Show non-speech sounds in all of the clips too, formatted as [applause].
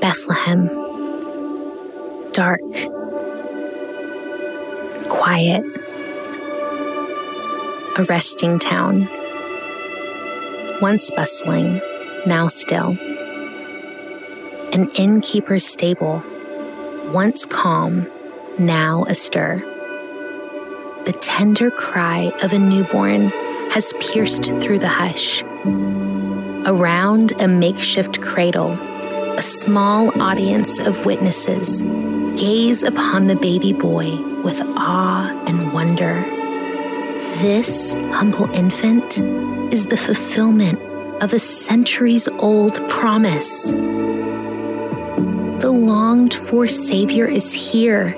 Bethlehem. Dark, quiet, a resting town. Once bustling, now still. An innkeeper's stable, once calm, now astir. The tender cry of a newborn has pierced through the hush. Around a makeshift cradle, a small audience of witnesses gaze upon the baby boy with awe and wonder. This humble infant is the fulfillment of a centuries old promise. The longed for Savior is here.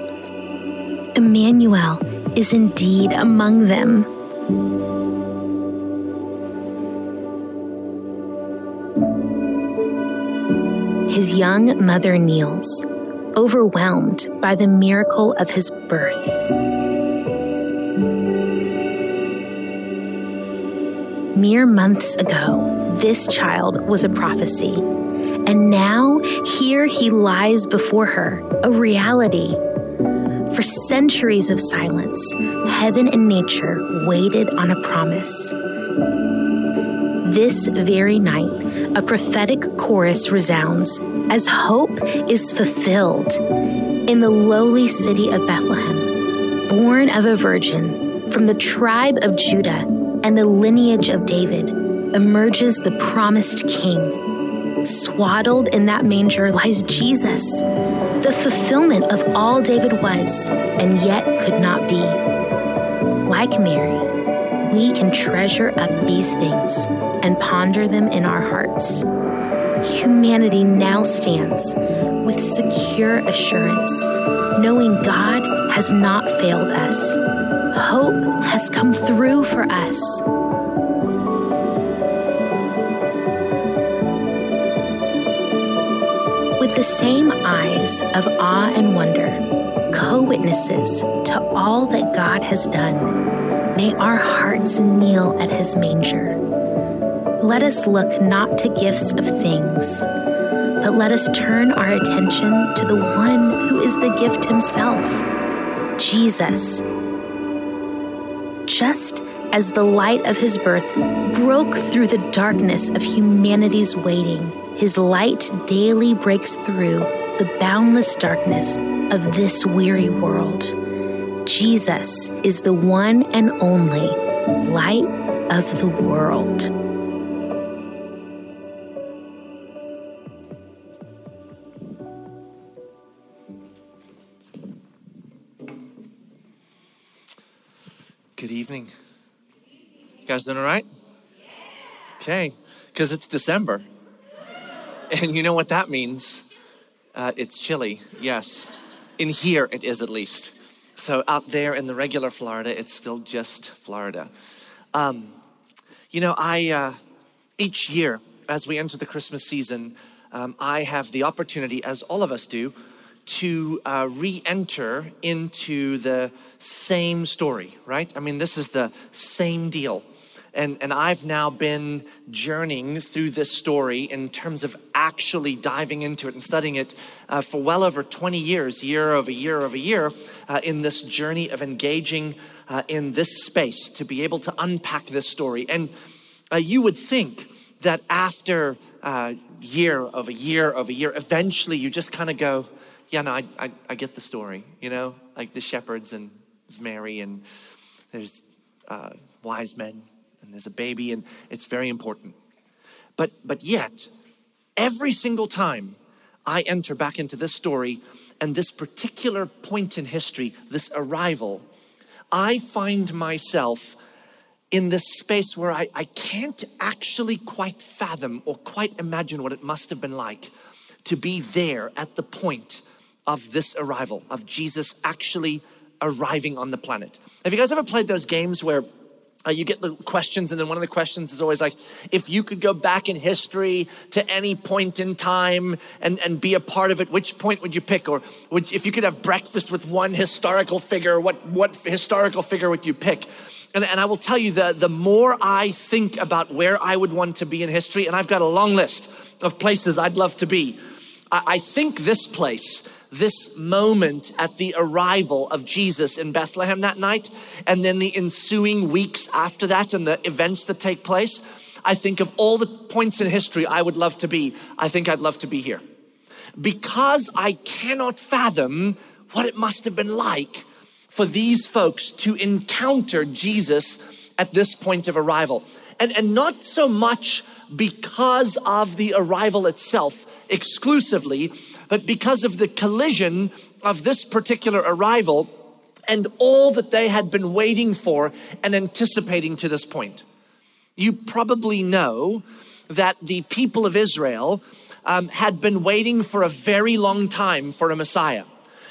Emmanuel is indeed among them. Young mother kneels, overwhelmed by the miracle of his birth. Mere months ago, this child was a prophecy, and now here he lies before her, a reality. For centuries of silence, heaven and nature waited on a promise. This very night, a prophetic chorus resounds as hope is fulfilled in the lowly city of Bethlehem, born of a virgin from the tribe of Judah and the lineage of David, emerges the promised king. Swaddled in that manger lies Jesus, the fulfillment of all David was and yet could not be. Like Mary, we can treasure up these things and ponder them in our hearts humanity now stands with secure assurance, knowing God has not failed us. Hope has come through for us. With the same eyes of awe and wonder, co witnesses to all that God has done, may our hearts kneel at his manger let us look not to gifts of things, but let us turn our attention to the one who is the gift himself, Jesus. Just as the light of his birth broke through the darkness of humanity's waiting, his light daily breaks through the boundless darkness of this weary world. Jesus is the one and only light of the world. Evening. You guys doing all right? Okay, because it's December. And you know what that means? Uh, it's chilly, yes. In here, it is at least. So out there in the regular Florida, it's still just Florida. Um, you know, I, uh, each year, as we enter the Christmas season, um, I have the opportunity, as all of us do, to uh, re enter into the same story, right? I mean, this is the same deal. And, and I've now been journeying through this story in terms of actually diving into it and studying it uh, for well over 20 years, year over year over year, uh, in this journey of engaging uh, in this space to be able to unpack this story. And uh, you would think that after uh, year of a year of a year, eventually you just kind of go, yeah, no, I, I, I, get the story, you know, like the shepherds and there's Mary and there's uh, wise men and there's a baby and it's very important. But, but yet, every single time I enter back into this story and this particular point in history, this arrival, I find myself in this space where I, I can't actually quite fathom or quite imagine what it must have been like to be there at the point of this arrival, of Jesus actually arriving on the planet. Have you guys ever played those games where uh, you get the questions, and then one of the questions is always like, if you could go back in history to any point in time and, and be a part of it, which point would you pick? Or would, if you could have breakfast with one historical figure, what, what historical figure would you pick? And, and I will tell you that the more I think about where I would want to be in history, and I've got a long list of places I'd love to be, I think this place, this moment at the arrival of Jesus in Bethlehem that night, and then the ensuing weeks after that and the events that take place, I think of all the points in history I would love to be, I think I'd love to be here. Because I cannot fathom what it must have been like for these folks to encounter Jesus at this point of arrival. And, and not so much because of the arrival itself exclusively, but because of the collision of this particular arrival and all that they had been waiting for and anticipating to this point. You probably know that the people of Israel um, had been waiting for a very long time for a Messiah.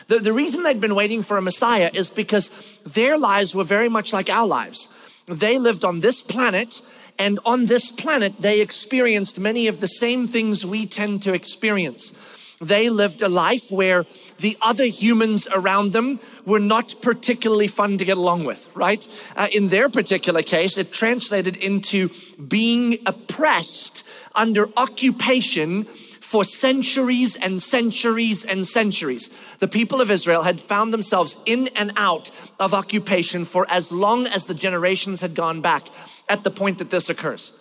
The, the reason they'd been waiting for a Messiah is because their lives were very much like our lives. They lived on this planet, and on this planet, they experienced many of the same things we tend to experience. They lived a life where the other humans around them were not particularly fun to get along with, right? Uh, in their particular case, it translated into being oppressed under occupation for centuries and centuries and centuries. The people of Israel had found themselves in and out of occupation for as long as the generations had gone back at the point that this occurs.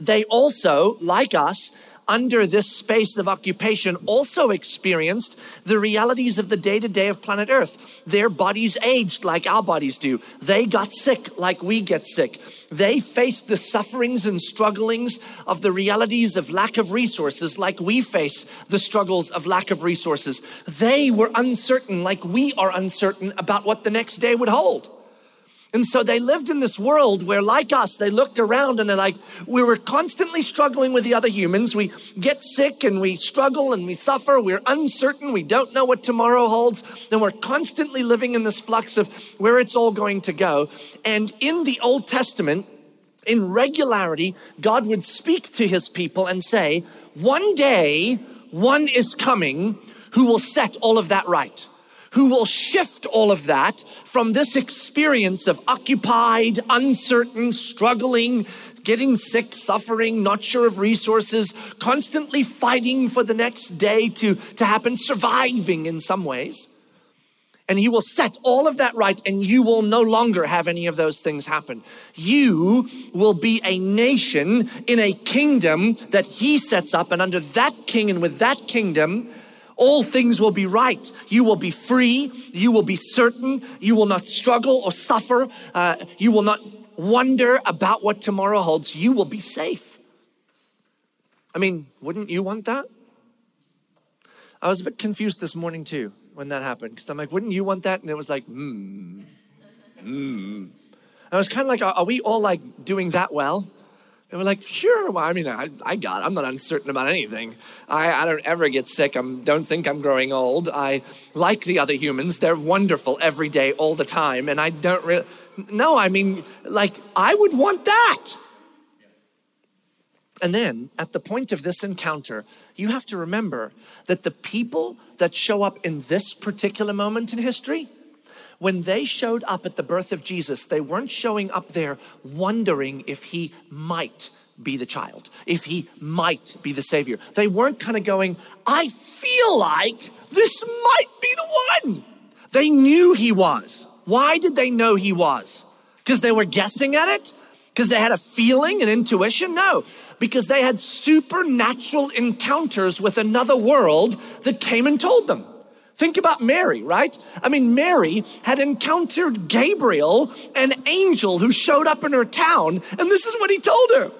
They also, like us, under this space of occupation also experienced the realities of the day to day of planet Earth. Their bodies aged like our bodies do. They got sick like we get sick. They faced the sufferings and strugglings of the realities of lack of resources like we face the struggles of lack of resources. They were uncertain like we are uncertain about what the next day would hold. And so they lived in this world where, like us, they looked around and they're like, we were constantly struggling with the other humans. We get sick and we struggle and we suffer. We're uncertain. We don't know what tomorrow holds. And we're constantly living in this flux of where it's all going to go. And in the Old Testament, in regularity, God would speak to his people and say, one day, one is coming who will set all of that right who will shift all of that from this experience of occupied, uncertain, struggling, getting sick, suffering, not sure of resources, constantly fighting for the next day to, to happen, surviving in some ways. And he will set all of that right, and you will no longer have any of those things happen. You will be a nation in a kingdom that he sets up, and under that king and with that kingdom, all things will be right. You will be free. You will be certain. You will not struggle or suffer. Uh, you will not wonder about what tomorrow holds. You will be safe. I mean, wouldn't you want that? I was a bit confused this morning too when that happened because I'm like, wouldn't you want that? And it was like, hmm, hmm. I was kind of like, are, are we all like doing that well? And we're like, sure. Well, I mean, I, I got it. I'm not uncertain about anything. I, I don't ever get sick. I don't think I'm growing old. I like the other humans. They're wonderful every day, all the time. And I don't really, no, I mean, like, I would want that. And then at the point of this encounter, you have to remember that the people that show up in this particular moment in history, when they showed up at the birth of Jesus, they weren't showing up there wondering if he might be the child, if he might be the savior. They weren't kind of going, I feel like this might be the one. They knew he was. Why did they know he was? Because they were guessing at it? Because they had a feeling and intuition? No, because they had supernatural encounters with another world that came and told them. Think about Mary, right? I mean, Mary had encountered Gabriel, an angel who showed up in her town, and this is what he told her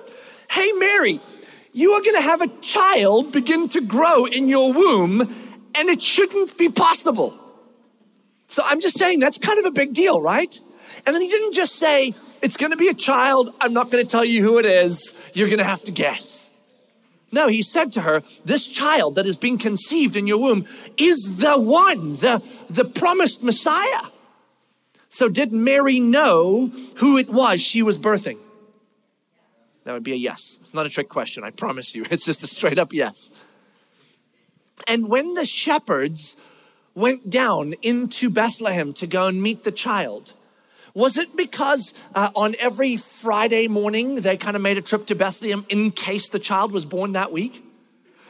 Hey, Mary, you are going to have a child begin to grow in your womb, and it shouldn't be possible. So I'm just saying that's kind of a big deal, right? And then he didn't just say, It's going to be a child. I'm not going to tell you who it is. You're going to have to guess. No, he said to her, This child that is being conceived in your womb is the one, the, the promised Messiah. So, did Mary know who it was she was birthing? That would be a yes. It's not a trick question, I promise you. [laughs] It's just a straight up yes. And when the shepherds went down into Bethlehem to go and meet the child, was it because uh, on every Friday morning they kind of made a trip to Bethlehem in case the child was born that week?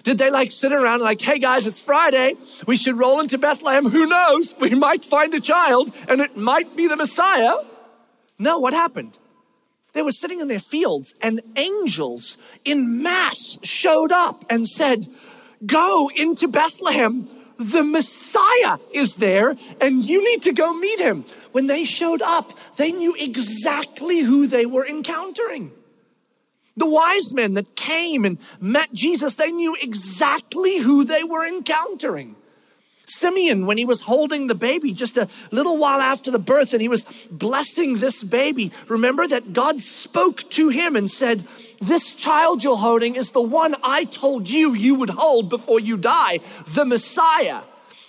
Did they like sit around like, hey guys, it's Friday. We should roll into Bethlehem. Who knows? We might find a child and it might be the Messiah. No, what happened? They were sitting in their fields and angels in mass showed up and said, Go into Bethlehem. The Messiah is there and you need to go meet him. When they showed up, they knew exactly who they were encountering. The wise men that came and met Jesus, they knew exactly who they were encountering. Simeon, when he was holding the baby just a little while after the birth and he was blessing this baby, remember that God spoke to him and said, This child you're holding is the one I told you you would hold before you die, the Messiah.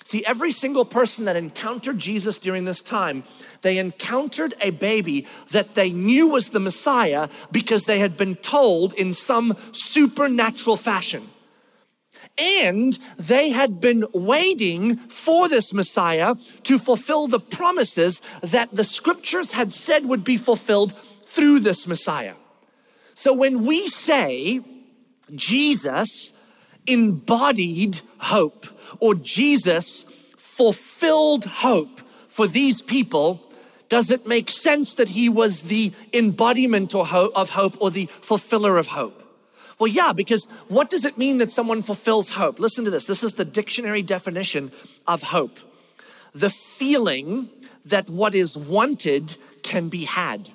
See, every single person that encountered Jesus during this time, they encountered a baby that they knew was the Messiah because they had been told in some supernatural fashion. And they had been waiting for this Messiah to fulfill the promises that the scriptures had said would be fulfilled through this Messiah. So when we say Jesus embodied hope or Jesus fulfilled hope for these people, does it make sense that he was the embodiment of hope or the fulfiller of hope? Well, yeah, because what does it mean that someone fulfills hope? Listen to this. This is the dictionary definition of hope the feeling that what is wanted can be had.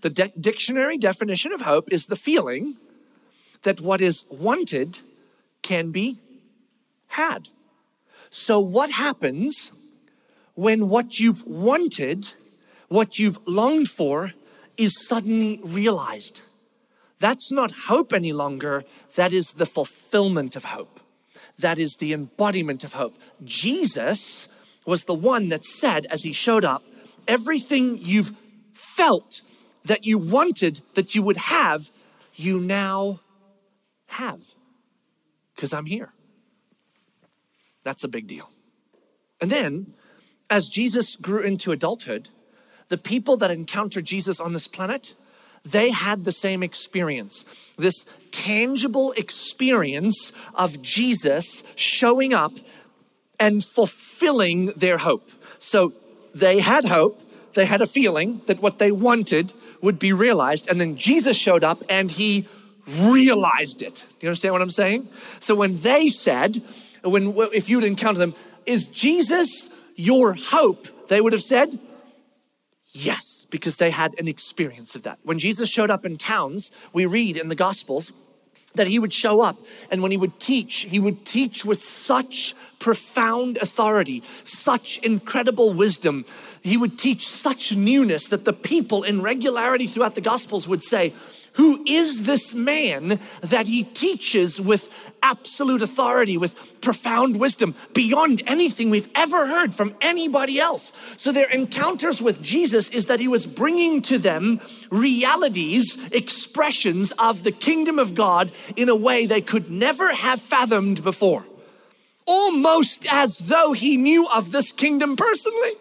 The de- dictionary definition of hope is the feeling that what is wanted can be had. So, what happens when what you've wanted, what you've longed for, is suddenly realized? That's not hope any longer. That is the fulfillment of hope. That is the embodiment of hope. Jesus was the one that said, as he showed up, everything you've felt that you wanted that you would have, you now have. Because I'm here. That's a big deal. And then, as Jesus grew into adulthood, the people that encountered Jesus on this planet, they had the same experience this tangible experience of Jesus showing up and fulfilling their hope. So they had hope, they had a feeling that what they wanted would be realized, and then Jesus showed up and he realized it. Do you understand what I'm saying? So when they said, when if you'd encounter them, is Jesus your hope? They would have said, Yes, because they had an experience of that. When Jesus showed up in towns, we read in the Gospels that he would show up and when he would teach, he would teach with such profound authority, such incredible wisdom. He would teach such newness that the people in regularity throughout the Gospels would say, who is this man that he teaches with absolute authority, with profound wisdom, beyond anything we've ever heard from anybody else? So, their encounters with Jesus is that he was bringing to them realities, expressions of the kingdom of God in a way they could never have fathomed before. Almost as though he knew of this kingdom personally.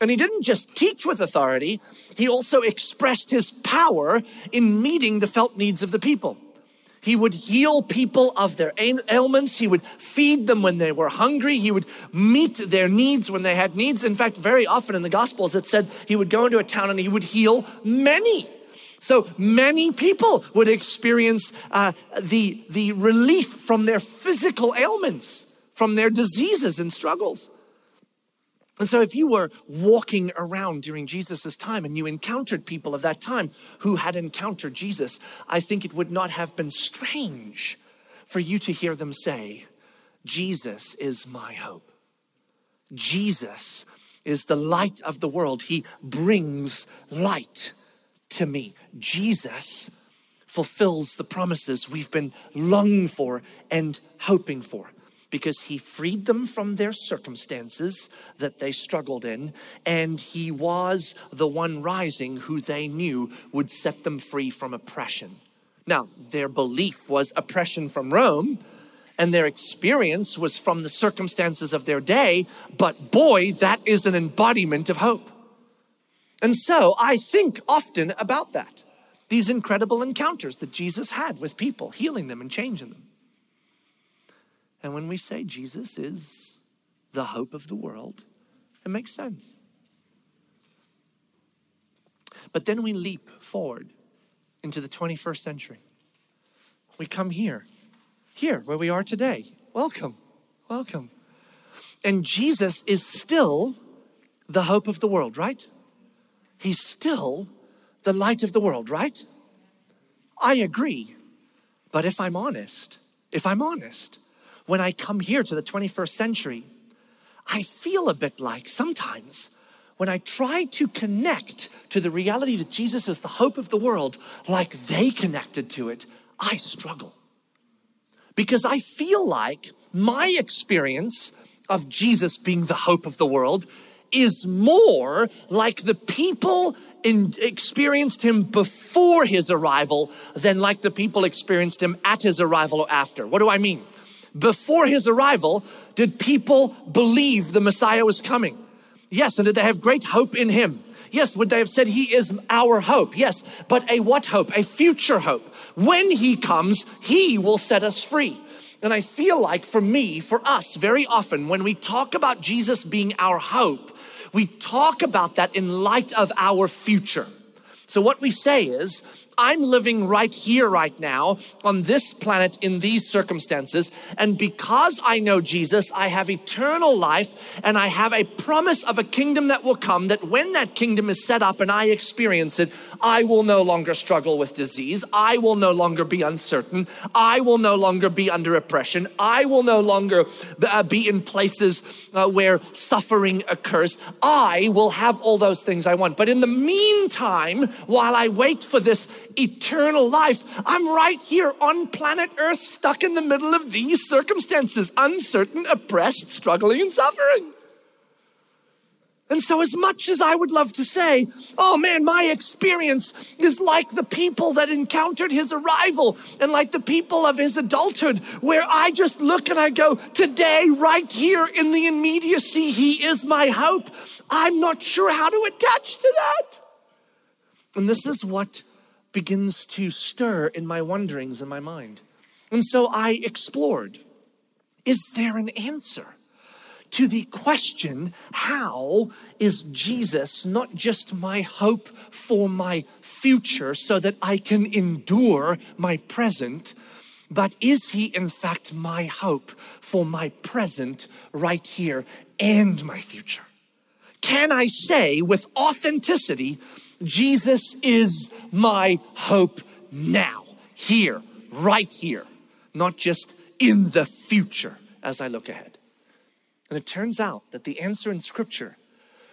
And he didn't just teach with authority, he also expressed his power in meeting the felt needs of the people. He would heal people of their ailments. He would feed them when they were hungry. He would meet their needs when they had needs. In fact, very often in the Gospels, it said he would go into a town and he would heal many. So many people would experience uh, the, the relief from their physical ailments, from their diseases and struggles. And so, if you were walking around during Jesus' time and you encountered people of that time who had encountered Jesus, I think it would not have been strange for you to hear them say, Jesus is my hope. Jesus is the light of the world. He brings light to me. Jesus fulfills the promises we've been longing for and hoping for because he freed them from their circumstances that they struggled in, and he was the one rising who they knew would set them free from oppression. Now, their belief was oppression from Rome, and their experience was from the circumstances of their day, but boy, that is an embodiment of hope. And so I think often about that. these incredible encounters that Jesus had with people, healing them and changing them. And when we say Jesus is the hope of the world, it makes sense. But then we leap forward into the 21st century. We come here, here where we are today. Welcome, welcome. And Jesus is still the hope of the world, right? He's still the light of the world, right? I agree. But if I'm honest, if I'm honest, when I come here to the 21st century, I feel a bit like sometimes when I try to connect to the reality that Jesus is the hope of the world, like they connected to it, I struggle. Because I feel like my experience of Jesus being the hope of the world is more like the people in, experienced him before his arrival than like the people experienced him at his arrival or after. What do I mean? Before his arrival, did people believe the Messiah was coming? Yes. And did they have great hope in him? Yes. Would they have said he is our hope? Yes. But a what hope? A future hope. When he comes, he will set us free. And I feel like for me, for us, very often when we talk about Jesus being our hope, we talk about that in light of our future. So, what we say is, I'm living right here, right now, on this planet in these circumstances. And because I know Jesus, I have eternal life and I have a promise of a kingdom that will come. That when that kingdom is set up and I experience it, I will no longer struggle with disease. I will no longer be uncertain. I will no longer be under oppression. I will no longer uh, be in places uh, where suffering occurs. I will have all those things I want. But in the meantime, while I wait for this eternal life. I'm right here on planet Earth, stuck in the middle of these circumstances, uncertain, oppressed, struggling, and suffering. And so, as much as I would love to say, oh man, my experience is like the people that encountered his arrival and like the people of his adulthood, where I just look and I go, today, right here in the immediacy, he is my hope. I'm not sure how to attach to that. And this is what begins to stir in my wonderings in my mind. And so I explored is there an answer? To the question how is Jesus not just my hope for my future so that I can endure my present, but is he in fact my hope for my present right here and my future? Can I say with authenticity Jesus is my hope now, here, right here, not just in the future as I look ahead. And it turns out that the answer in Scripture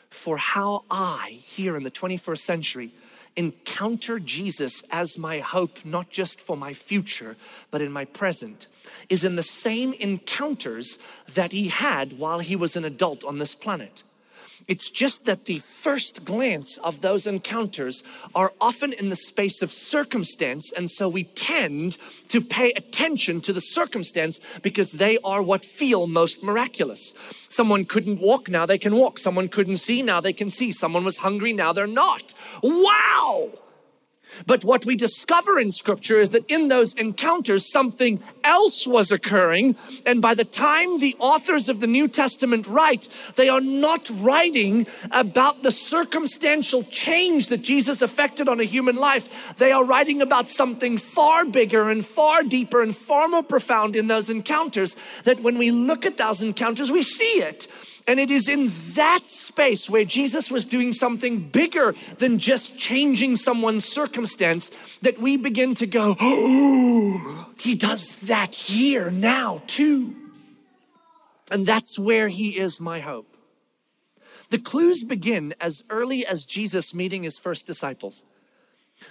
for how I, here in the 21st century, encounter Jesus as my hope, not just for my future, but in my present, is in the same encounters that he had while he was an adult on this planet. It's just that the first glance of those encounters are often in the space of circumstance. And so we tend to pay attention to the circumstance because they are what feel most miraculous. Someone couldn't walk, now they can walk. Someone couldn't see, now they can see. Someone was hungry, now they're not. Wow! But what we discover in scripture is that in those encounters, something else was occurring. And by the time the authors of the New Testament write, they are not writing about the circumstantial change that Jesus effected on a human life. They are writing about something far bigger and far deeper and far more profound in those encounters that when we look at those encounters, we see it. And it is in that space where Jesus was doing something bigger than just changing someone's circumstance that we begin to go, oh, he does that here now too. And that's where he is my hope. The clues begin as early as Jesus meeting his first disciples.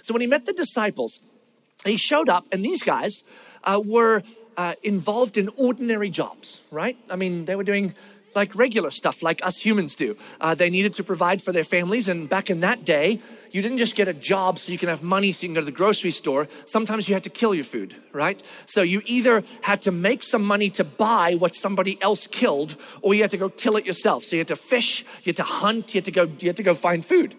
So when he met the disciples, he showed up, and these guys uh, were uh, involved in ordinary jobs, right? I mean, they were doing like regular stuff like us humans do. Uh, they needed to provide for their families, and back in that day, you didn't just get a job so you can have money so you can go to the grocery store. Sometimes you had to kill your food, right? So you either had to make some money to buy what somebody else killed, or you had to go kill it yourself. So you had to fish, you had to hunt, you had to go, you had to go find food.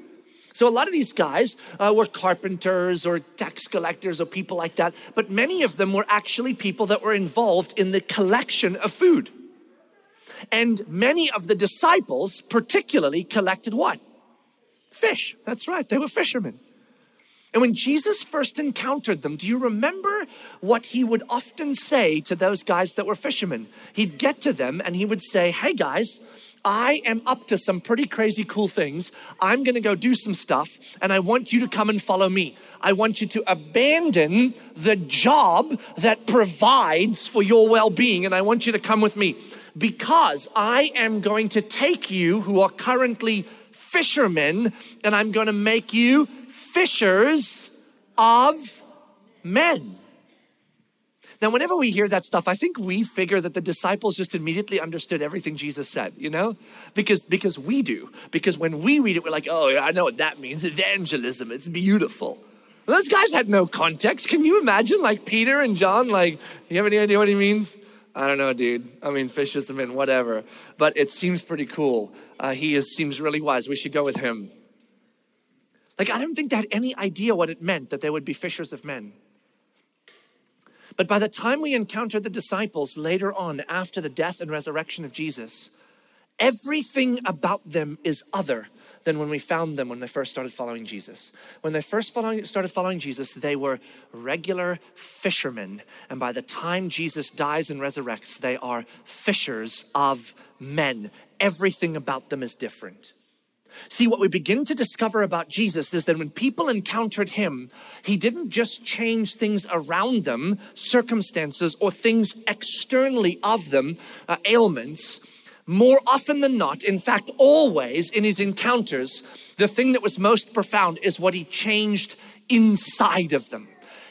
So a lot of these guys uh, were carpenters or tax collectors or people like that, but many of them were actually people that were involved in the collection of food. And many of the disciples, particularly, collected what? Fish. That's right, they were fishermen. And when Jesus first encountered them, do you remember what he would often say to those guys that were fishermen? He'd get to them and he would say, Hey guys, I am up to some pretty crazy cool things. I'm going to go do some stuff, and I want you to come and follow me. I want you to abandon the job that provides for your well being, and I want you to come with me because I am going to take you who are currently fishermen, and I'm going to make you fishers of men. Now, whenever we hear that stuff, I think we figure that the disciples just immediately understood everything Jesus said, you know? Because, because we do. Because when we read it, we're like, oh, yeah, I know what that means evangelism, it's beautiful. those guys had no context. Can you imagine, like Peter and John, like, you have any idea what he means? I don't know, dude. I mean, men, whatever. But it seems pretty cool. Uh, he is, seems really wise. We should go with him. Like, I don't think they had any idea what it meant that they would be fishers of men. But by the time we encounter the disciples later on, after the death and resurrection of Jesus, everything about them is other than when we found them when they first started following Jesus. When they first following, started following Jesus, they were regular fishermen. And by the time Jesus dies and resurrects, they are fishers of men. Everything about them is different. See, what we begin to discover about Jesus is that when people encountered him, he didn't just change things around them, circumstances, or things externally of them, uh, ailments. More often than not, in fact, always in his encounters, the thing that was most profound is what he changed inside of them.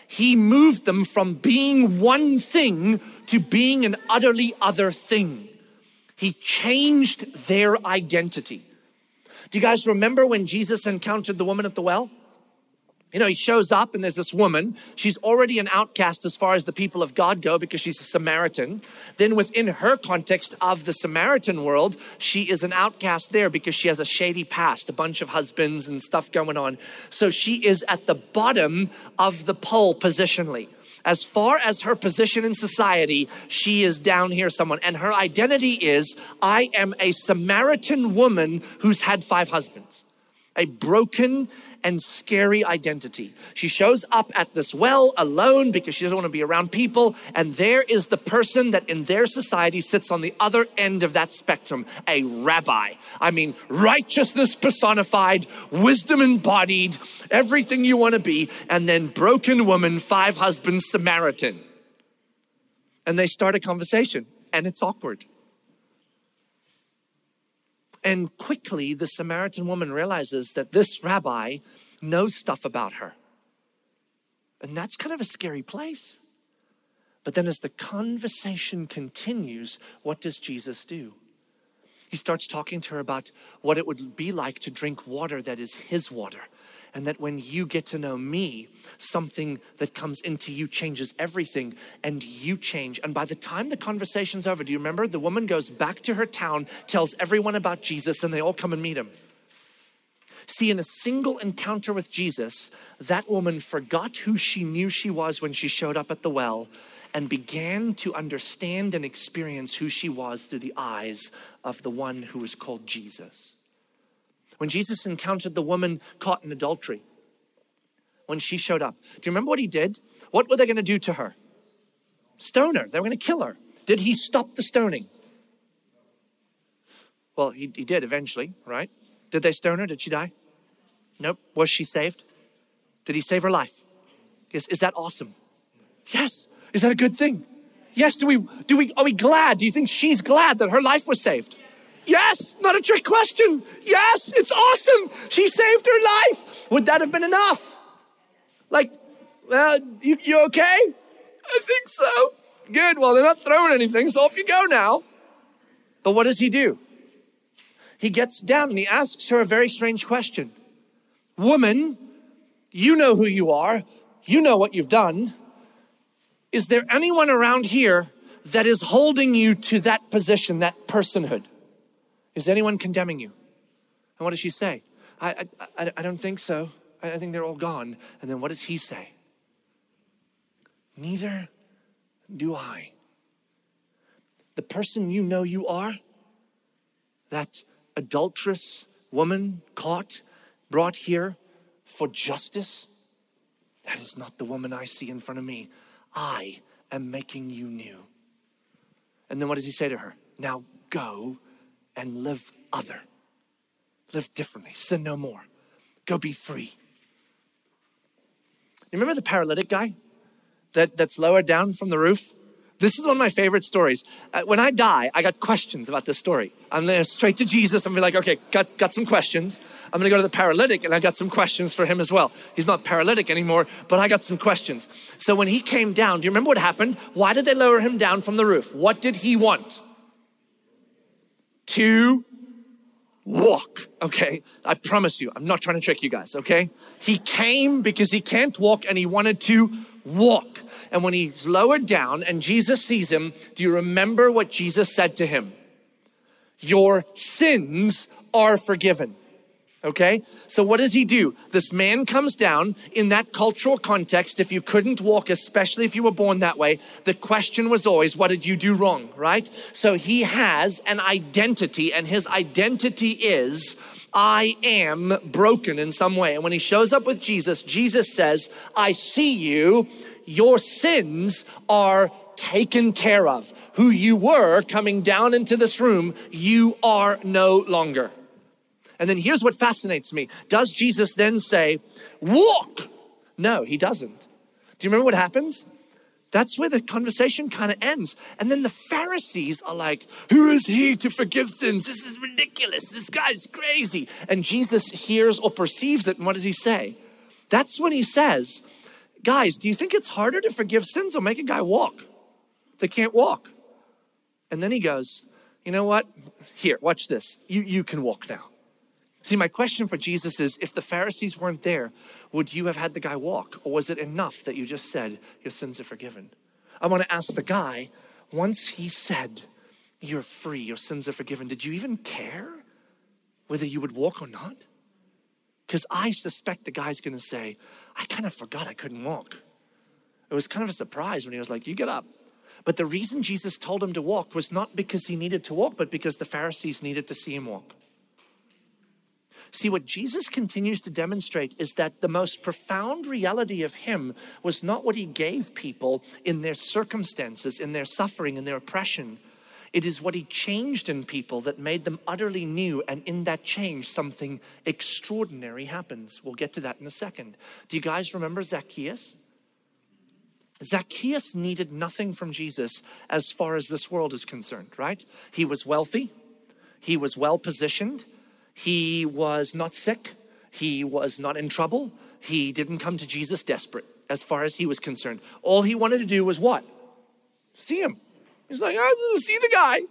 He moved them from being one thing to being an utterly other thing. He changed their identity. Do you guys remember when Jesus encountered the woman at the well? You know, he shows up and there's this woman. She's already an outcast as far as the people of God go because she's a Samaritan. Then, within her context of the Samaritan world, she is an outcast there because she has a shady past, a bunch of husbands and stuff going on. So she is at the bottom of the pole positionally as far as her position in society, she is down here someone. And her identity is I am a Samaritan woman who's had five husbands, a broken and scary identity. She shows up at this well alone because she doesn't want to be around people. And there is the person that in their society sits on the other end of that spectrum a rabbi. I mean, righteousness personified, wisdom embodied, everything you want to be. And then broken woman, five husbands, Samaritan. And they start a conversation, and it's awkward. And quickly, the Samaritan woman realizes that this rabbi knows stuff about her. And that's kind of a scary place. But then, as the conversation continues, what does Jesus do? He starts talking to her about what it would be like to drink water that is his water, and that when you get to know me, something that comes into you changes everything and you change. And by the time the conversation's over, do you remember? The woman goes back to her town, tells everyone about Jesus, and they all come and meet him. See, in a single encounter with Jesus, that woman forgot who she knew she was when she showed up at the well and began to understand and experience who she was through the eyes of the one who was called Jesus. When Jesus encountered the woman caught in adultery, when she showed up, do you remember what he did? What were they going to do to her? Stone her. They were going to kill her. Did he stop the stoning? Well, he, he did eventually, right? Did they stone her? Did she die? Nope. Was she saved? Did he save her life? Yes. Is that awesome? Yes. Is that a good thing? Yes. Do we, do we, are we glad? Do you think she's glad that her life was saved? Yes, not a trick question. Yes, it's awesome. She saved her life. Would that have been enough? Like, well, you, you okay? I think so. Good. Well, they're not throwing anything, so off you go now. But what does he do? He gets down and he asks her a very strange question Woman, you know who you are, you know what you've done. Is there anyone around here that is holding you to that position, that personhood? Is anyone condemning you? And what does she say? I, I, I don't think so. I, I think they're all gone. And then what does he say? Neither do I. The person you know you are, that adulterous woman caught, brought here for justice, that is not the woman I see in front of me. I am making you new. And then what does he say to her? Now go and live other. Live differently. Sin no more. Go be free. You remember the paralytic guy that, that's lowered down from the roof? This is one of my favorite stories. Uh, when I die, I got questions about this story. I'm going to straight to Jesus. I'm going to be like, okay, got, got some questions. I'm going to go to the paralytic and I got some questions for him as well. He's not paralytic anymore, but I got some questions. So when he came down, do you remember what happened? Why did they lower him down from the roof? What did he want? To walk. Okay. I promise you, I'm not trying to trick you guys. Okay. He came because he can't walk and he wanted to walk. And when he's lowered down and Jesus sees him, do you remember what Jesus said to him? Your sins are forgiven. Okay? So what does he do? This man comes down in that cultural context. If you couldn't walk, especially if you were born that way, the question was always, what did you do wrong? Right? So he has an identity and his identity is, I am broken in some way. And when he shows up with Jesus, Jesus says, I see you. Your sins are taken care of. Who you were coming down into this room, you are no longer. And then here's what fascinates me. Does Jesus then say, walk? No, he doesn't. Do you remember what happens? That's where the conversation kind of ends. And then the Pharisees are like, Who is he to forgive sins? This is ridiculous. This guy's crazy. And Jesus hears or perceives it. And what does he say? That's when he says, Guys, do you think it's harder to forgive sins or make a guy walk? They can't walk. And then he goes, You know what? Here, watch this. You, you can walk now. See, my question for Jesus is if the Pharisees weren't there, would you have had the guy walk? Or was it enough that you just said, Your sins are forgiven? I want to ask the guy, once he said, You're free, your sins are forgiven, did you even care whether you would walk or not? Because I suspect the guy's going to say, I kind of forgot I couldn't walk. It was kind of a surprise when he was like, You get up. But the reason Jesus told him to walk was not because he needed to walk, but because the Pharisees needed to see him walk. See, what Jesus continues to demonstrate is that the most profound reality of Him was not what He gave people in their circumstances, in their suffering, in their oppression. It is what He changed in people that made them utterly new. And in that change, something extraordinary happens. We'll get to that in a second. Do you guys remember Zacchaeus? Zacchaeus needed nothing from Jesus as far as this world is concerned, right? He was wealthy, he was well positioned, he was not sick. He was not in trouble. He didn't come to Jesus desperate as far as he was concerned. All he wanted to do was what? See him. He's like, I want to see the guy.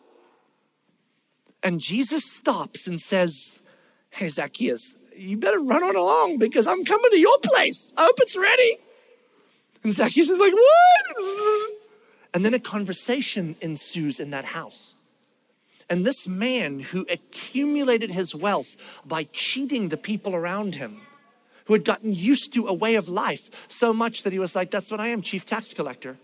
And Jesus stops and says, Hey, Zacchaeus, you better run on along because I'm coming to your place. I hope it's ready. And Zacchaeus is like, What? And then a conversation ensues in that house. And this man who accumulated his wealth by cheating the people around him, who had gotten used to a way of life so much that he was like, That's what I am, chief tax collector.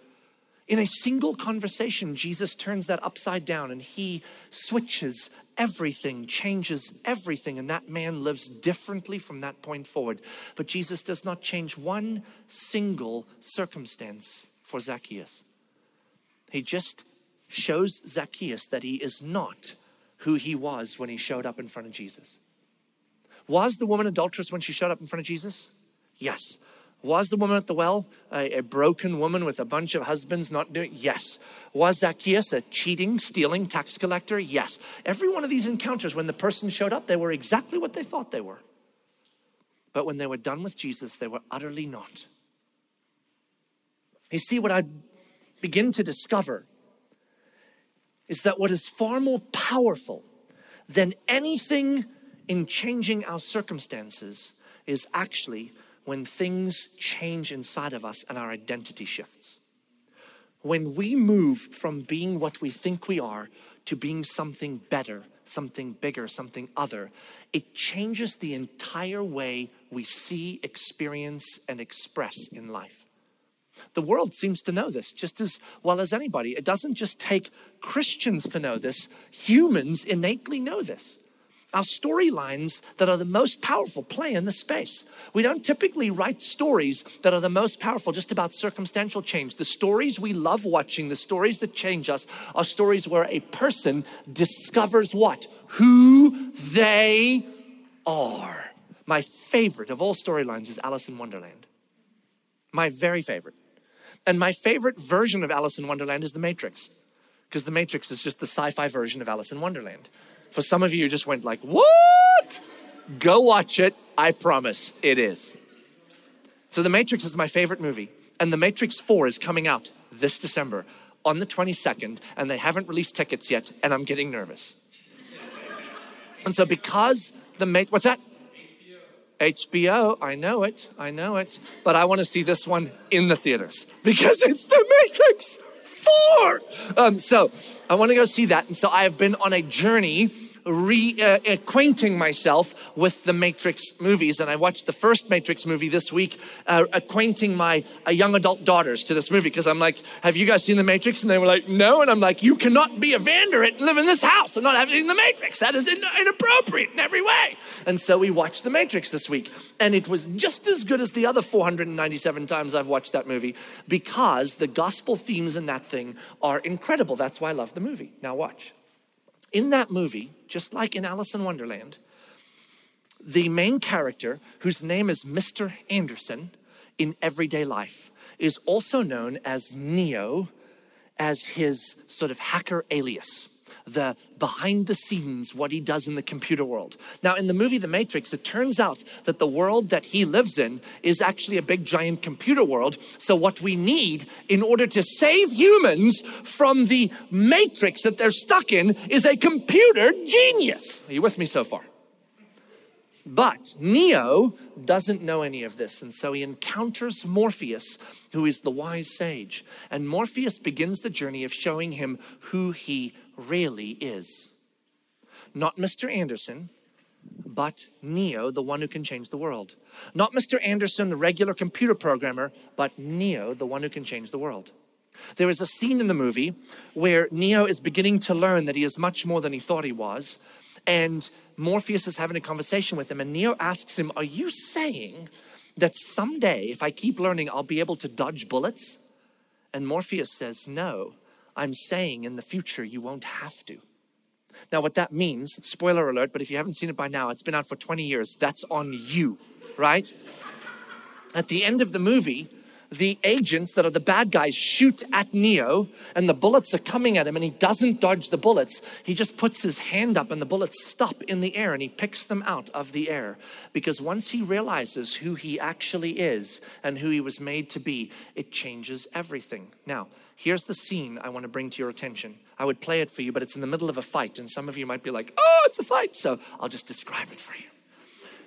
In a single conversation, Jesus turns that upside down and he switches everything, changes everything, and that man lives differently from that point forward. But Jesus does not change one single circumstance for Zacchaeus. He just shows Zacchaeus that he is not who he was when he showed up in front of Jesus. Was the woman adulterous when she showed up in front of Jesus? Yes. Was the woman at the well a, a, broken woman with a bunch of husbands not doing? Yes. Was Zacchaeus a cheating, stealing tax collector? Yes. Every one of these encounters, when the person showed up, they were exactly what they thought they were. But when they were done with Jesus, they were utterly not. You see, what I begin to discover is that what is far more powerful than anything in changing our circumstances is actually when things change inside of us and our identity shifts. When we move from being what we think we are to being something better something bigger, something other, it changes the entire way we see, experience, and express in life. The world seems to know this just as well as anybody. It doesn't just take Christians to know this, humans innately know this. Our storylines that are the most powerful play in the space. We don't typically write stories that are the most powerful just about circumstantial change. The stories we love watching, the stories that change us, are stories where a person discovers what? Who they are. My favorite of all storylines is Alice in Wonderland. My very favorite. And my favorite version of Alice in Wonderland is The Matrix, because The Matrix is just the sci fi version of Alice in Wonderland. For some of you, you just went like, what? Go watch it. I promise it is. So The Matrix is my favorite movie. And The Matrix 4 is coming out this December on the 22nd, and they haven't released tickets yet, and I'm getting nervous. and so because the Matrix, what's that? HBO, I know it, I know it, but I want to see this one in the theaters because it's The Matrix 4. Um, so I want to go see that. And so I have been on a journey reacquainting uh, myself with the Matrix movies. And I watched the first Matrix movie this week, uh, acquainting my uh, young adult daughters to this movie because I'm like, Have you guys seen the Matrix? And they were like, No. And I'm like, You cannot be a Vanderant and live in this house and not have seen the Matrix. That is inappropriate in every way. And so we watched the Matrix this week. And it was just as good as the other 497 times I've watched that movie because the gospel themes in that thing are incredible. That's why I love the movie. Now, watch. In that movie, just like in Alice in Wonderland, the main character, whose name is Mr. Anderson in everyday life, is also known as Neo, as his sort of hacker alias the behind the scenes, what he does in the computer world. Now, in the movie The Matrix, it turns out that the world that he lives in is actually a big giant computer world. So, what we need in order to save humans from the matrix that they're stuck in is a computer genius. Are you with me so far? But Neo doesn't know any of this, and so he encounters Morpheus, who is the wise sage. And Morpheus begins the journey of showing him who he really is. Not Mr. Anderson, but Neo, the one who can change the world. Not Mr. Anderson, the regular computer programmer, but Neo, the one who can change the world. There is a scene in the movie where Neo is beginning to learn that he is much more than he thought he was. And Morpheus is having a conversation with him, and Neo asks him, Are you saying that someday, if I keep learning, I'll be able to dodge bullets? And Morpheus says, No, I'm saying in the future you won't have to. Now, what that means, spoiler alert, but if you haven't seen it by now, it's been out for 20 years. That's on you, right? At the end of the movie, the agents that are the bad guys shoot at Neo and the bullets are coming at him and he doesn't dodge the bullets. He just puts his hand up and the bullets stop in the air and he picks them out of the air. Because once he realizes who he actually is and who he was made to be, it changes everything. Now, here's the scene I want to bring to your attention. I would play it for you, but it's in the middle of a fight and some of you might be like, oh, it's a fight. So I'll just describe it for you.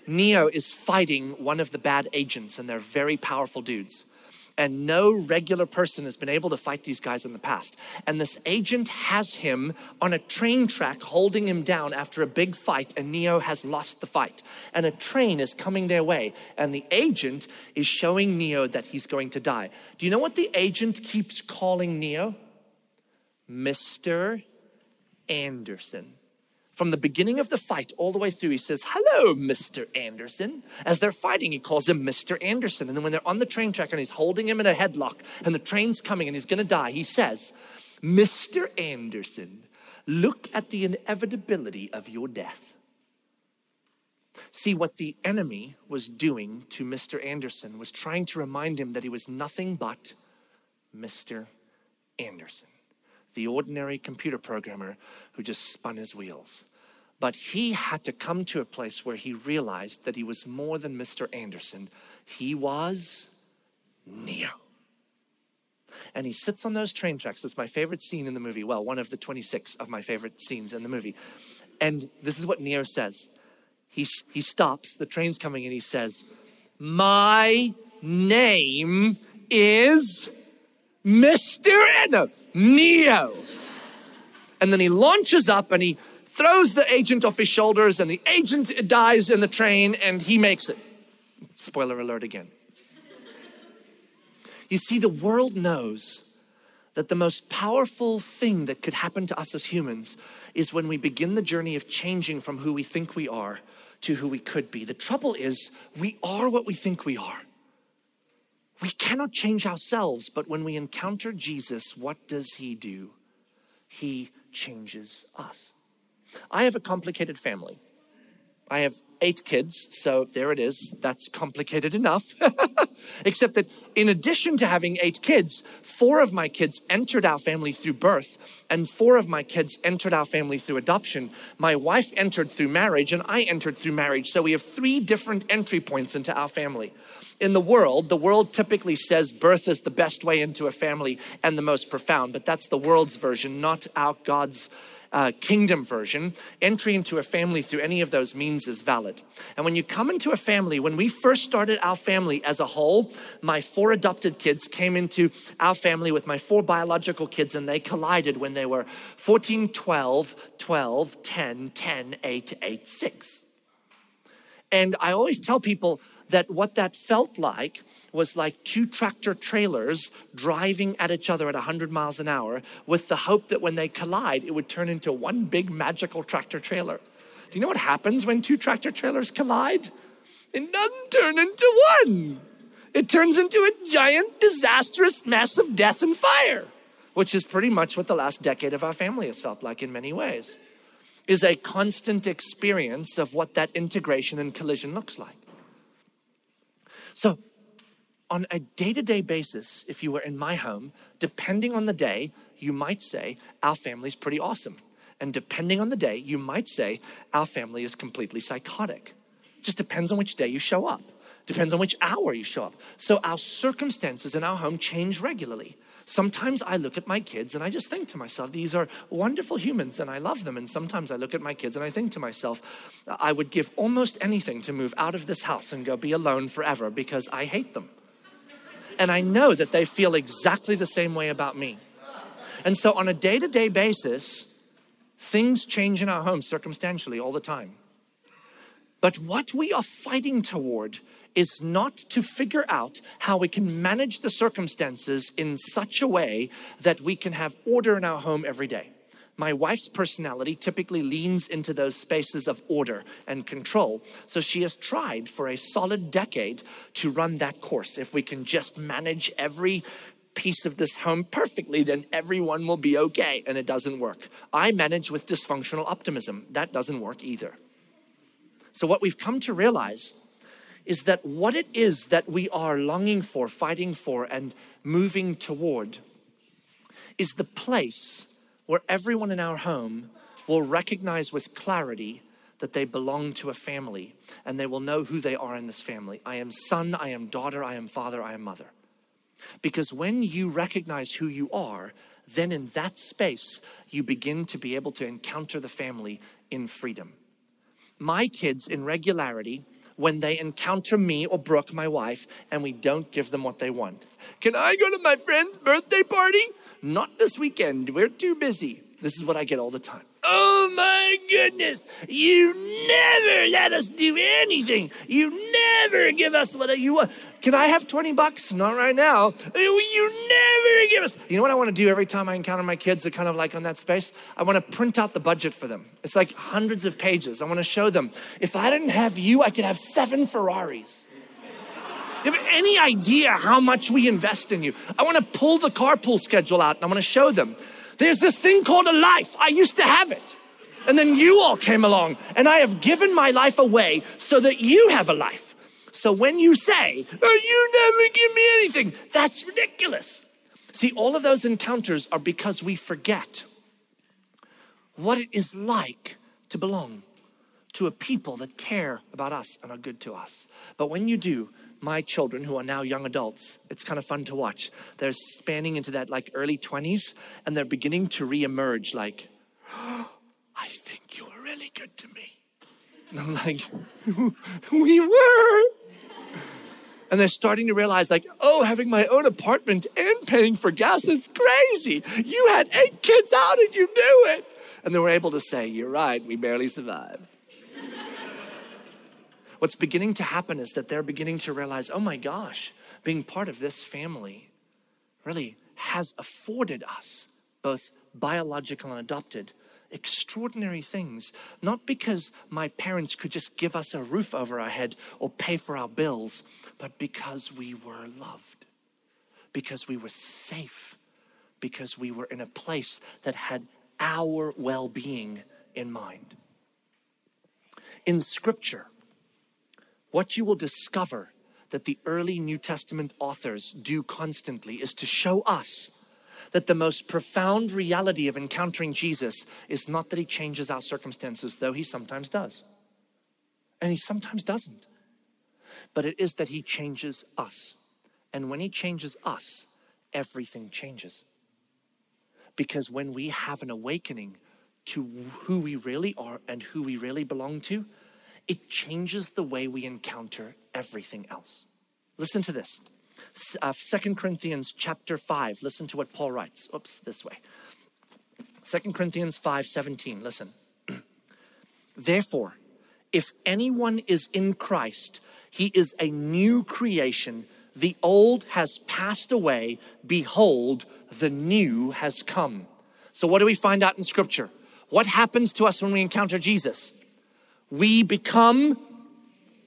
Neo is fighting one of the bad agents and they're very powerful dudes and no regular person has been able to fight these guys in the past. And this agent has him on a train track holding him down after a big fight, and Neo has lost the fight. And a train is coming their way, and the agent is showing Neo that he's going to die. Do you know what the agent keeps calling Neo? Mr. Anderson. From the beginning of the fight all the way through, he says, Hello, Mr. Anderson. As they're fighting, he calls him Mr. Anderson. And then when they're on the train track and he's holding him in a headlock and the train's coming and he's going to die, he says, Mr. Anderson, look at the inevitability of your death. See, what the enemy was doing to Mr. Anderson was trying to remind him that he was nothing but Mr. Anderson the ordinary computer programmer who just spun his wheels. But he had to come to a place where he realized that he was more than Mr. Anderson. He was Neo. And he sits on those train tracks. That's my favorite scene in the movie. Well, one of the 26 of my favorite scenes in the movie. And this is what Neo says. He, he stops, the train's coming, and he says, My name is Mr. Neo. And then he launches up and he throws the agent off his shoulders, and the agent dies in the train, and he makes it. Spoiler alert again. You see, the world knows that the most powerful thing that could happen to us as humans is when we begin the journey of changing from who we think we are to who we could be. The trouble is, we are what we think we are. We cannot change ourselves, but when we encounter Jesus, what does he do? He changes us. I have a complicated family. I have eight kids, so there it is. That's complicated enough. [laughs] Except that in addition to having eight kids, four of my kids entered our family through birth, and four of my kids entered our family through adoption. My wife entered through marriage, and I entered through marriage. So we have three different entry points into our family. In the world, the world typically says birth is the best way into a family and the most profound, but that's the world's version, not our God's uh, kingdom version, entry into a family through any of those means is valid. And when you come into a family, when we first started our family as a whole, my four adopted kids came into our family with my four biological kids, and they collided when they were 14, 12, 12, 10, 10, 8, 8, 6. And I always tell people that what that felt like was like two tractor trailers driving at each other at 100 miles an hour with the hope that when they collide, it would turn into one big magical tractor trailer. Do you know what happens when two tractor trailers collide? It doesn't turn into one. It turns into a giant, disastrous mess of death and fire, which is pretty much what the last decade of our family has felt like in many ways, is a constant experience of what that integration and collision looks like. So on a day to day basis, if you were in my home, depending on the day, you might say, Our family's pretty awesome. And depending on the day, you might say, Our family is completely psychotic. Just depends on which day you show up, depends on which hour you show up. So our circumstances in our home change regularly. Sometimes I look at my kids and I just think to myself, these are wonderful humans and I love them. And sometimes I look at my kids and I think to myself, I would give almost anything to move out of this house and go be alone forever because I hate them. And I know that they feel exactly the same way about me. And so, on a day to day basis, things change in our home circumstantially all the time. But what we are fighting toward is not to figure out how we can manage the circumstances in such a way that we can have order in our home every day my wife's personality typically leans into those spaces of order and control. So she has tried for a solid decade to run that course. If we can just manage every piece of this home perfectly, then everyone will be okay. And it doesn't work. I manage with dysfunctional optimism. That doesn't work either. So, what we've come to realize is that what it is that we are longing for, fighting for, and moving toward is the place where everyone in our home will recognize with clarity that they belong to a family and they will know who they are in this family. I am son, I am daughter, I am father, I am mother. Because when you recognize who you are, then in that space, you begin to be able to encounter the family in freedom. My kids, in regularity, when they encounter me or Brooke, my wife, and we don't give them what they want. Can I go to my friend's birthday party? Not this weekend. We're too busy. This is what I get all the time. Oh my goodness. You never let us do anything. You never give us what you want. Can I have 20 bucks? Not right now. You never give us. You know what I want to do every time I encounter my kids that kind of like on that space? I want to print out the budget for them. It's like hundreds of pages. I want to show them. If I didn't have you, I could have seven Ferraris. You have any idea how much we invest in you? I want to pull the carpool schedule out and I want to show them. There's this thing called a life. I used to have it. And then you all came along and I have given my life away so that you have a life. So when you say, oh, you never give me anything, that's ridiculous. See, all of those encounters are because we forget what it is like to belong to a people that care about us and are good to us. But when you do, my children who are now young adults, it's kind of fun to watch. They're spanning into that like early 20s and they're beginning to reemerge like, oh, [gasps] I think you were really good to me. And I'm like, [laughs] we were. And they're starting to realize, like, oh, having my own apartment and paying for gas is crazy. You had eight kids out and you knew it. And they we're able to say, You're right, we barely survived. What's beginning to happen is that they're beginning to realize, oh my gosh, being part of this family really has afforded us, both biological and adopted, extraordinary things, not because my parents could just give us a roof over our head or pay for our bills, but because we were loved, because we were safe, because we were in a place that had our well being in mind. In Scripture, what you will discover that the early New Testament authors do constantly is to show us that the most profound reality of encountering Jesus is not that he changes our circumstances, though he sometimes does. And he sometimes doesn't. But it is that he changes us. And when he changes us, everything changes. Because when we have an awakening to who we really are and who we really belong to, it changes the way we encounter everything else. Listen to this. Uh, Corinthians chapter 5. Listen to what Paul writes. Oops, this way. Second Corinthians 5 17. Listen. [clears throat] Therefore, if anyone is in Christ, he is a new creation. The old has passed away. Behold, the new has come. So, what do we find out in Scripture? What happens to us when we encounter Jesus? We become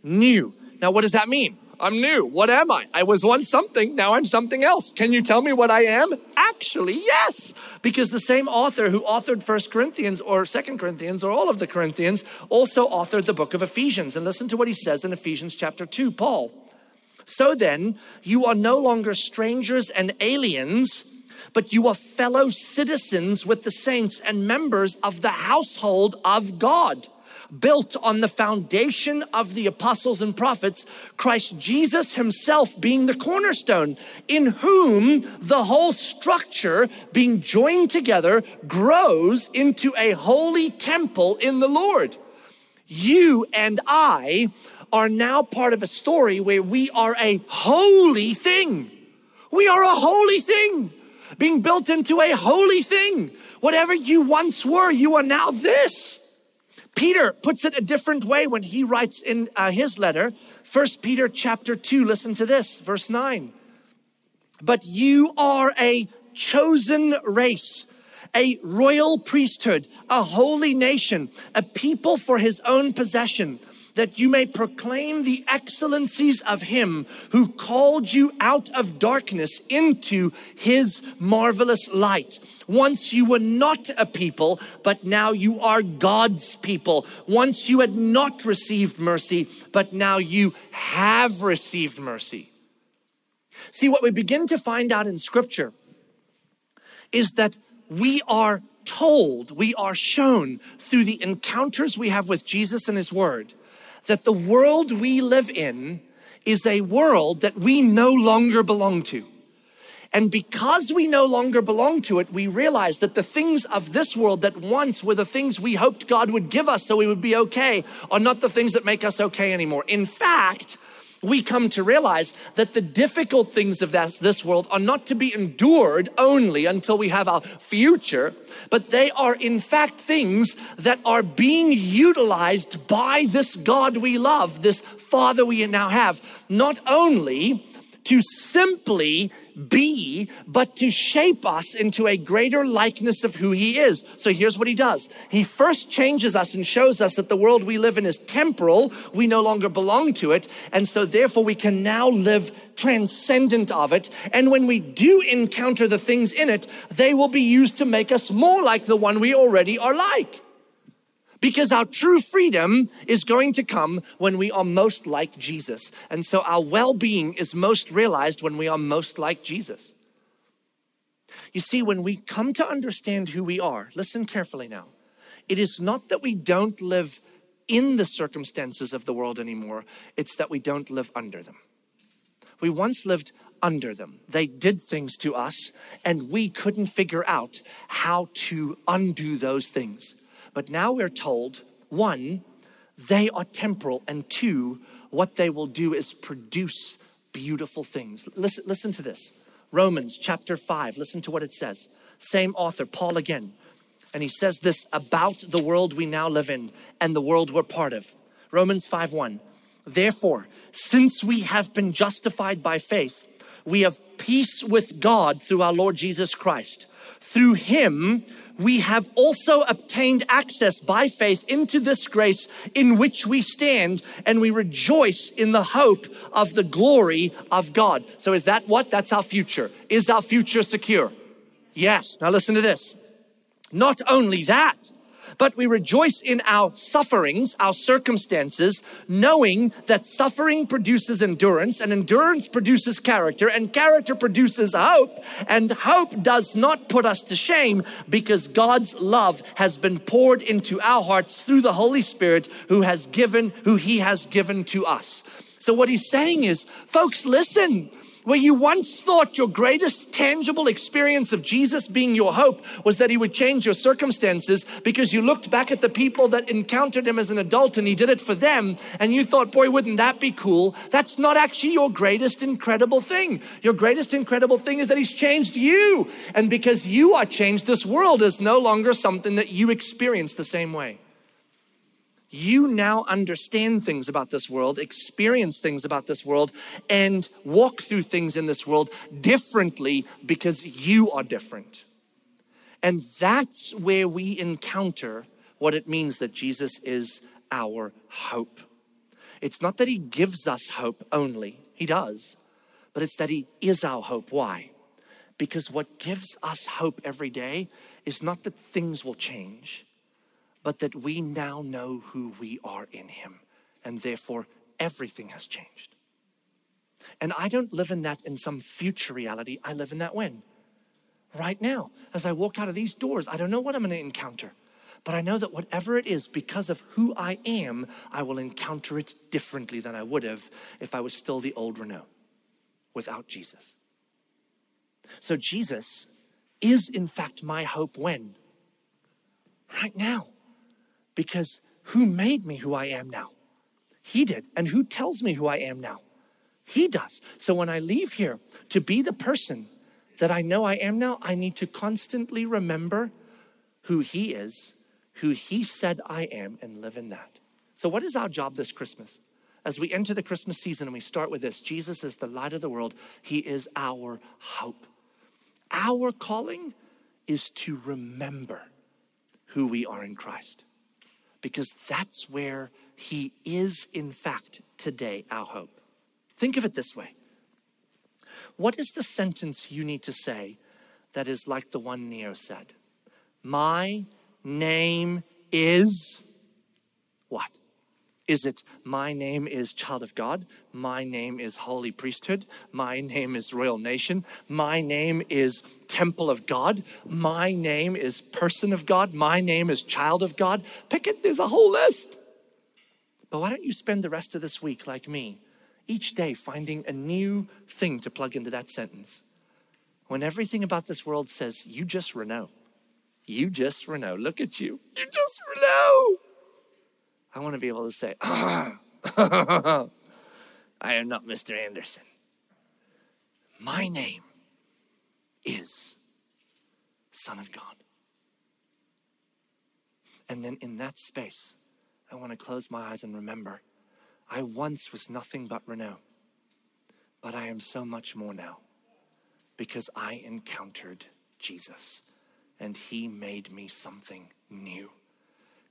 new. Now, what does that mean? I'm new. What am I? I was once something, now I'm something else. Can you tell me what I am? Actually, yes. Because the same author who authored First Corinthians or Second Corinthians or all of the Corinthians also authored the book of Ephesians. And listen to what he says in Ephesians chapter 2, Paul. So then, you are no longer strangers and aliens, but you are fellow citizens with the saints and members of the household of God built on the foundation of the apostles and prophets, Christ Jesus himself being the cornerstone, in whom the whole structure, being joined together, grows into a holy temple in the Lord. You and I are now part of a story where we are a holy thing. We are a holy thing, being built into a holy thing. Whatever you once were, you are now this. Peter puts it a different way when he writes in uh, his letter, First Peter chapter 2. Listen to this, verse 9. But you are a chosen race, a royal priesthood, a holy nation, a people for his own possession that you may proclaim the excellencies of him who called you out of darkness into his marvelous light. Once you were not a people, but now you are God's people. Once you had not received mercy, but now you have received mercy. See, what we begin to find out in scripture is that we are told, we are shown through the encounters we have with Jesus and his word that the world we live in is a world that we no longer belong to. And because we no longer belong to it, we realize that the things of this world that once were the things we hoped God would give us so we would be okay are not the things that make us okay anymore. In fact, we come to realize that the difficult things of this, this world are not to be endured only until we have our future, but they are in fact things that are being utilized by this God we love, this Father we now have, not only to simply be, but to shape us into a greater likeness of who He is. So here's what He does He first changes us and shows us that the world we live in is temporal. We no longer belong to it. And so therefore we can now live transcendent of it. And when we do encounter the things in it, they will be used to make us more like the one we already are like. Because our true freedom is going to come when we are most like Jesus. And so our well being is most realized when we are most like Jesus. You see, when we come to understand who we are, listen carefully now. It is not that we don't live in the circumstances of the world anymore, it's that we don't live under them. We once lived under them. They did things to us, and we couldn't figure out how to undo those things. But now we're told one, they are temporal, and two, what they will do is produce beautiful things. Listen, listen to this Romans chapter 5, listen to what it says. Same author, Paul again. And he says this about the world we now live in and the world we're part of. Romans 5 1. Therefore, since we have been justified by faith, we have peace with God through our Lord Jesus Christ. Through him, we have also obtained access by faith into this grace in which we stand, and we rejoice in the hope of the glory of God. So, is that what? That's our future. Is our future secure? Yes. Now, listen to this. Not only that, but we rejoice in our sufferings, our circumstances, knowing that suffering produces endurance, and endurance produces character, and character produces hope, and hope does not put us to shame because God's love has been poured into our hearts through the Holy Spirit who has given, who He has given to us. So, what He's saying is, folks, listen where you once thought your greatest tangible experience of Jesus being your hope was that he would change your circumstances because you looked back at the people that encountered him as an adult and he did it for them and you thought, boy, wouldn't that be cool? That's not actually your greatest incredible thing. Your greatest incredible thing is that he's changed you. And because you are changed, this world is no longer something that you experience the same way you now understand things about this world, experience things about this world, and walk through things in this world differently because you are different. And that's where we encounter what it means that Jesus is our hope. It's not that he gives us hope only, he does, but it's that he is our hope. Why? Because what gives us hope every day is not that things will change but that we now know who we are in Him, and therefore everything has changed. And I don't live in that in some future reality, I live in that when? Right now, as I walk out of these doors, I don't know what I'm going to encounter. But I know that whatever it is, because of who I am, I will encounter it differently than I would have if I was still the old Renault without Jesus. So Jesus is, in fact, my hope when? Right now. Because who made me who I am now? He did. And who tells me who I am now? He does. So when I leave here to be the person that I know I am now, I need to constantly remember who He is, who He said I am, and live in that. So, what is our job this Christmas? As we enter the Christmas season and we start with this Jesus is the light of the world, He is our hope. Our calling is to remember who we are in Christ because that's where He is, in fact, today, our hope. Think of it this way What is the sentence you need to say that is like the one Neo said? My name is what? Is it my name is child of God? My name is holy priesthood. My name is royal nation. My name is temple of God. My name is person of God. My name is child of God. Pick it, there's a whole list. But why don't you spend the rest of this week like me, each day finding a new thing to plug into that sentence? When everything about this world says, you just Renault. You just Renault. Look at you. You just Renault. I want to be able to say, ah, [laughs] I am not Mr. Anderson. My name is Son of God. And then in that space, I want to close my eyes and remember I once was nothing but Renault, but I am so much more now because I encountered Jesus and he made me something new.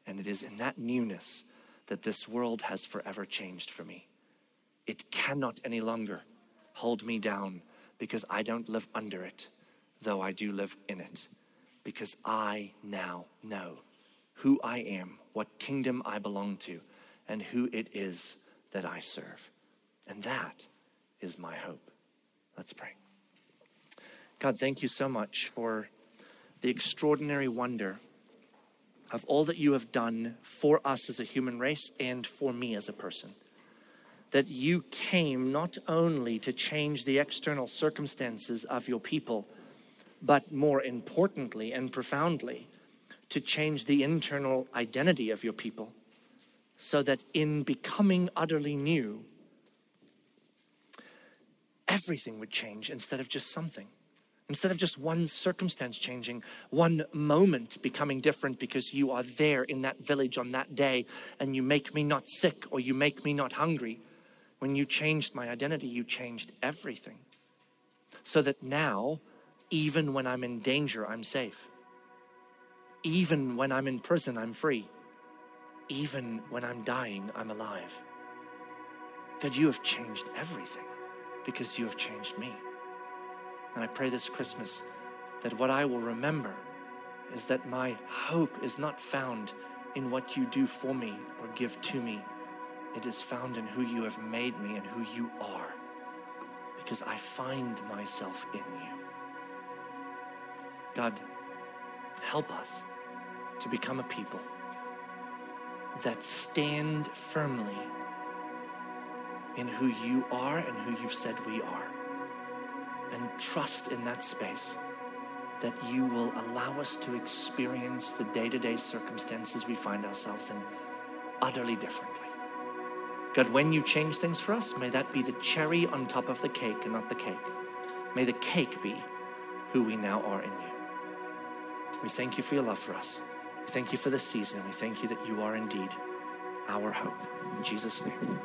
And it is in that newness that this world has forever changed for me. It cannot any longer hold me down because I don't live under it, though I do live in it, because I now know who I am, what kingdom I belong to, and who it is that I serve. And that is my hope. Let's pray. God, thank you so much for the extraordinary wonder of all that you have done for us as a human race and for me as a person. That you came not only to change the external circumstances of your people, but more importantly and profoundly, to change the internal identity of your people, so that in becoming utterly new, everything would change instead of just something. Instead of just one circumstance changing, one moment becoming different because you are there in that village on that day and you make me not sick or you make me not hungry. When you changed my identity, you changed everything. So that now, even when I'm in danger, I'm safe. Even when I'm in prison, I'm free. Even when I'm dying, I'm alive. God, you have changed everything because you have changed me. And I pray this Christmas that what I will remember is that my hope is not found in what you do for me or give to me. It is found in who you have made me and who you are, because I find myself in you. God, help us to become a people that stand firmly in who you are and who you've said we are and trust in that space that you will allow us to experience the day to day circumstances we find ourselves in utterly differently. God, when you change things for us, may that be the cherry on top of the cake and not the cake. May the cake be who we now are in you. We thank you for your love for us. We thank you for this season. We thank you that you are indeed our hope. In Jesus' name.